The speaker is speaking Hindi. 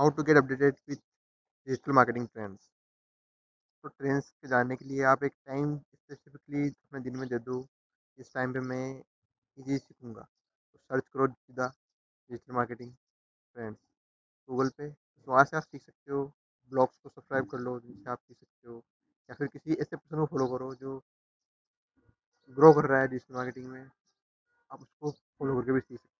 How to get updated with digital marketing trends तो ट्रेंड्स के जानने के लिए आप एक टाइम स्पेसिफिकली अपने दिन में दे दो इस टाइम पे मैं ये चीज़ सीखूँगा। तो सर्च करो सीधा डिजिटल मार्केटिंग ट्रेंड्स गूगल पे तो वहाँ से आप सीख सकते हो। ब्लॉग्स को सब्सक्राइब कर लो, जिनसे आप सीख सकते हो। या फिर किसी ऐसे पर्सन को फॉलो करो, जो ग्रो कर रहा है डिजिटल मार्केटिंग में, आप उसको फॉलो करके भी सीख सकते हो।